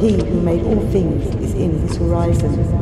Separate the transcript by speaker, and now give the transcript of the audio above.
Speaker 1: he who made all things is in his horizon.